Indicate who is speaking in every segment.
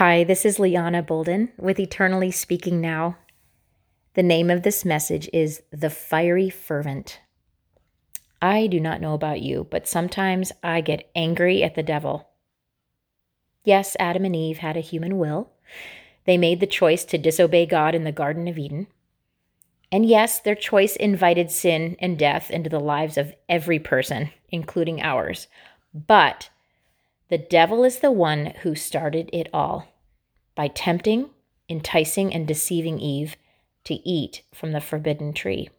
Speaker 1: Hi, this is Liana Bolden with Eternally Speaking Now. The name of this message is The Fiery Fervent. I do not know about you, but sometimes I get angry at the devil. Yes, Adam and Eve had a human will. They made the choice to disobey God in the Garden of Eden. And yes, their choice invited sin and death into the lives of every person, including ours. But the devil is the one who started it all by tempting, enticing, and deceiving Eve to eat from the forbidden tree.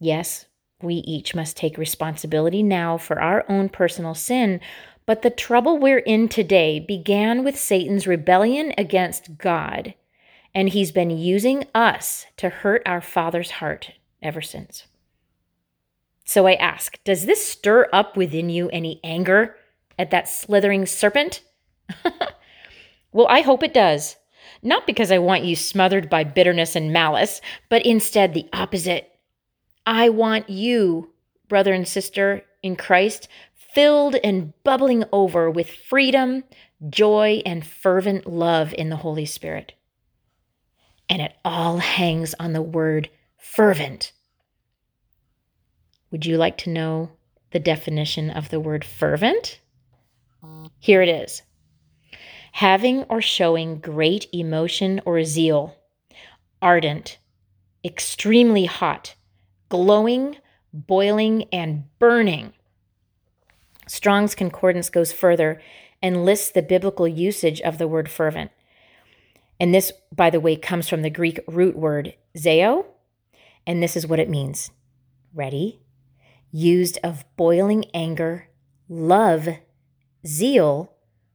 Speaker 1: Yes, we each must take responsibility now for our own personal sin, but the trouble we're in today began with Satan's rebellion against God, and he's been using us to hurt our Father's heart ever since. So I ask, does this stir up within you any anger at that slithering serpent? well, I hope it does. Not because I want you smothered by bitterness and malice, but instead the opposite. I want you, brother and sister in Christ, filled and bubbling over with freedom, joy, and fervent love in the Holy Spirit. And it all hangs on the word fervent. Would you like to know the definition of the word fervent? Here it is having or showing great emotion or zeal, ardent, extremely hot, glowing, boiling, and burning. Strong's Concordance goes further and lists the biblical usage of the word fervent. And this, by the way, comes from the Greek root word zeo, and this is what it means. Ready? Used of boiling anger, love, zeal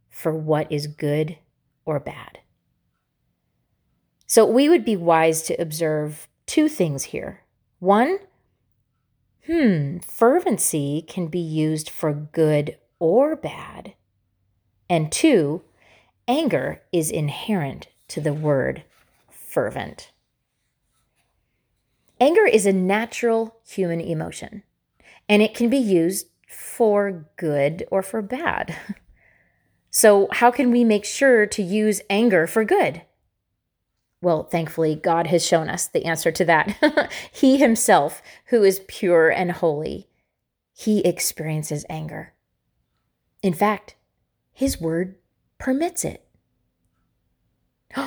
Speaker 1: for what is good or bad. So we would be wise to observe two things here. One, hmm, fervency can be used for good or bad. And two, anger is inherent to the word fervent. Anger is a natural human emotion, and it can be used for good or for bad. So, how can we make sure to use anger for good? Well, thankfully, God has shown us the answer to that. he himself, who is pure and holy, he experiences anger. In fact, his word permits it.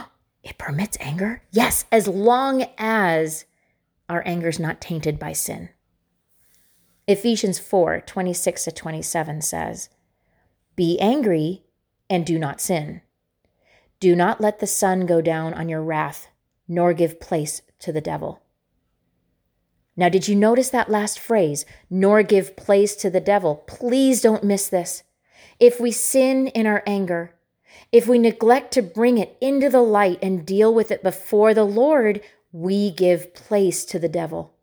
Speaker 1: it permits anger? Yes, as long as our anger is not tainted by sin. Ephesians 4 26 to 27 says, Be angry and do not sin. Do not let the sun go down on your wrath, nor give place to the devil. Now, did you notice that last phrase, nor give place to the devil? Please don't miss this. If we sin in our anger, if we neglect to bring it into the light and deal with it before the Lord, we give place to the devil.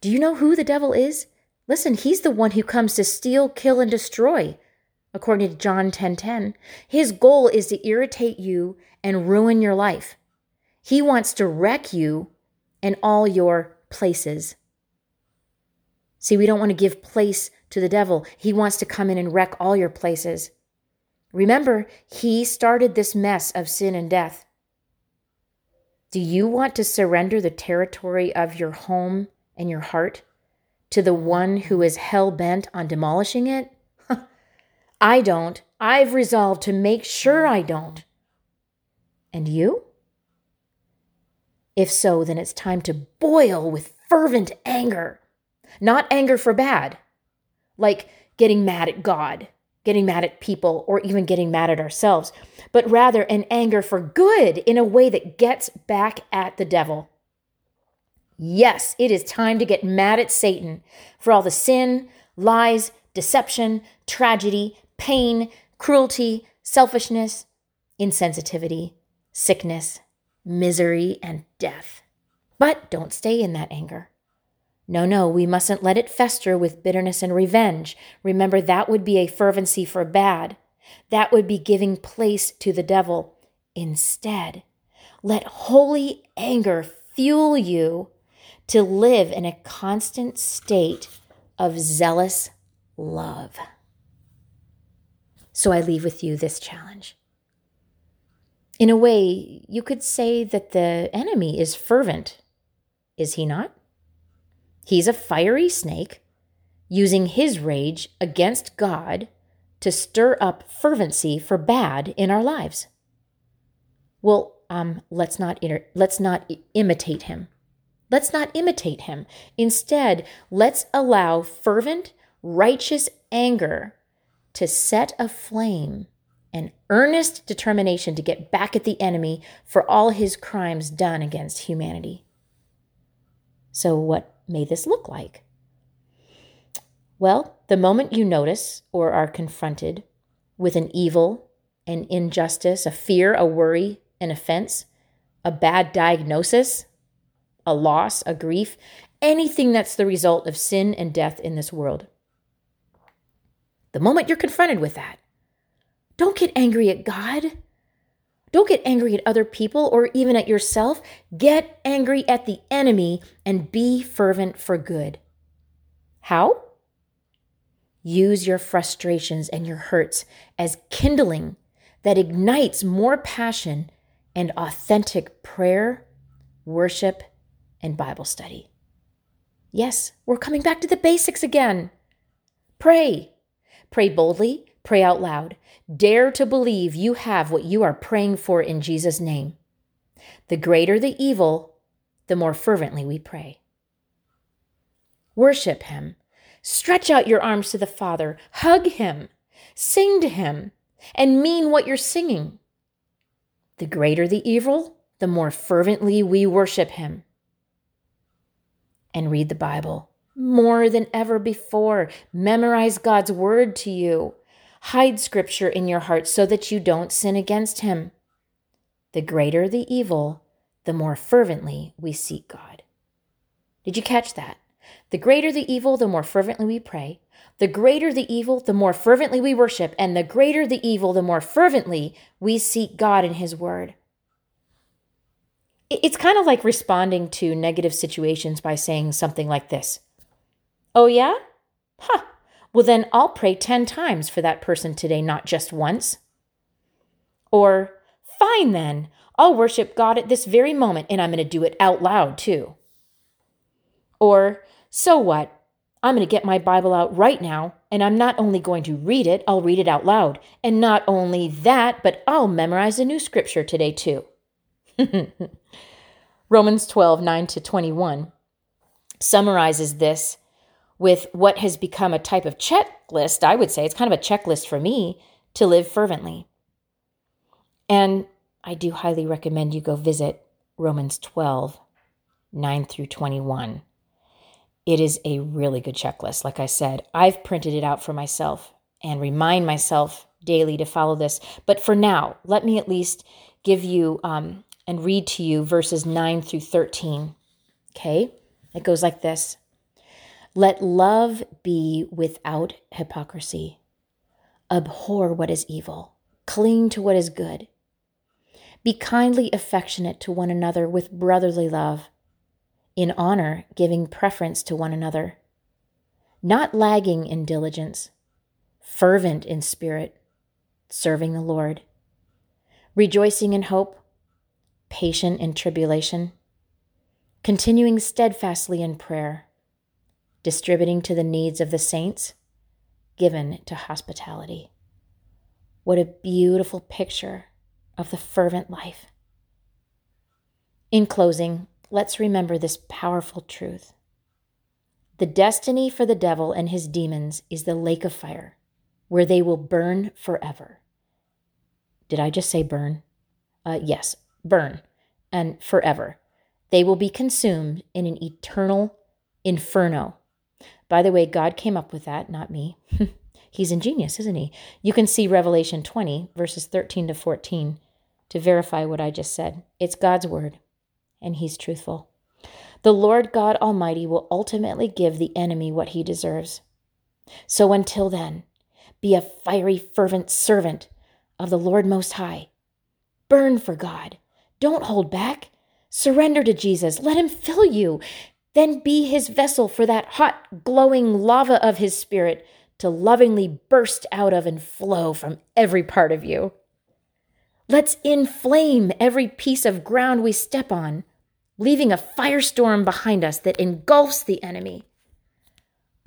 Speaker 1: Do you know who the devil is? Listen, he's the one who comes to steal, kill, and destroy. According to John 10:10, 10, 10, his goal is to irritate you and ruin your life. He wants to wreck you and all your places. See, we don't want to give place to the devil. He wants to come in and wreck all your places. Remember, he started this mess of sin and death. Do you want to surrender the territory of your home and your heart to the one who is hell bent on demolishing it? I don't. I've resolved to make sure I don't. And you? If so, then it's time to boil with fervent anger. Not anger for bad, like getting mad at God, getting mad at people, or even getting mad at ourselves, but rather an anger for good in a way that gets back at the devil. Yes, it is time to get mad at Satan for all the sin, lies, deception, tragedy, pain, cruelty, selfishness, insensitivity, sickness, misery, and death. But don't stay in that anger. No, no, we mustn't let it fester with bitterness and revenge. Remember, that would be a fervency for bad. That would be giving place to the devil. Instead, let holy anger fuel you to live in a constant state of zealous love. So I leave with you this challenge. In a way, you could say that the enemy is fervent, is he not? He's a fiery snake using his rage against God to stir up fervency for bad in our lives. Well, um, let's not let's not imitate him. Let's not imitate him. Instead, let's allow fervent, righteous anger to set aflame an earnest determination to get back at the enemy for all his crimes done against humanity. So, what may this look like? Well, the moment you notice or are confronted with an evil, an injustice, a fear, a worry, an offense, a bad diagnosis, a loss, a grief, anything that's the result of sin and death in this world. The moment you're confronted with that, don't get angry at God. Don't get angry at other people or even at yourself. Get angry at the enemy and be fervent for good. How? Use your frustrations and your hurts as kindling that ignites more passion and authentic prayer, worship, and Bible study. Yes, we're coming back to the basics again. Pray. Pray boldly, pray out loud. Dare to believe you have what you are praying for in Jesus' name. The greater the evil, the more fervently we pray. Worship Him. Stretch out your arms to the Father. Hug Him. Sing to Him and mean what you're singing. The greater the evil, the more fervently we worship Him. And read the Bible more than ever before. Memorize God's word to you. Hide scripture in your heart so that you don't sin against Him. The greater the evil, the more fervently we seek God. Did you catch that? The greater the evil, the more fervently we pray. The greater the evil, the more fervently we worship. And the greater the evil, the more fervently we seek God in His Word. It's kind of like responding to negative situations by saying something like this Oh, yeah? Huh. Well, then I'll pray 10 times for that person today, not just once. Or, fine then, I'll worship God at this very moment and I'm going to do it out loud too. Or, so what? I'm going to get my Bible out right now, and I'm not only going to read it, I'll read it out loud. And not only that, but I'll memorize a new scripture today, too. Romans 12, 9 to 21 summarizes this with what has become a type of checklist. I would say it's kind of a checklist for me to live fervently. And I do highly recommend you go visit Romans 12, 9 through 21 it is a really good checklist. Like I said, I've printed it out for myself and remind myself daily to follow this. But for now, let me at least give you um, and read to you verses 9 through 13. Okay? It goes like this Let love be without hypocrisy. Abhor what is evil, cling to what is good. Be kindly affectionate to one another with brotherly love in honor, giving preference to one another, not lagging in diligence, fervent in spirit, serving the Lord, rejoicing in hope, patient in tribulation, continuing steadfastly in prayer, distributing to the needs of the saints, given to hospitality. What a beautiful picture of the fervent life. In closing, let's remember this powerful truth. The destiny for the devil and his demons is the lake of fire, where they will burn forever. Did I just say burn? Uh, yes, burn and forever. They will be consumed in an eternal inferno. By the way, God came up with that, not me. He's ingenious, isn't he? You can see Revelation 20, verses 13 to 14, to verify what I just said. It's God's word and he's truthful. The Lord God Almighty will ultimately give the enemy what he deserves. So until then, be a fiery, fervent servant of the Lord Most High. Burn for God. Don't hold back. Surrender to Jesus. Let him fill you. Then be his vessel for that hot, glowing lava of his spirit to lovingly burst out of and flow from every part of you. Let's inflame every piece of ground we step on, leaving a firestorm behind us that engulfs the enemy.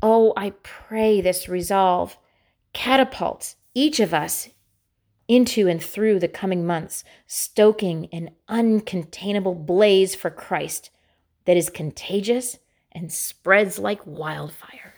Speaker 1: Oh, I pray this resolve catapults each of us into and through the coming months, stoking an uncontainable blaze for Christ that is contagious and spreads like wildfire.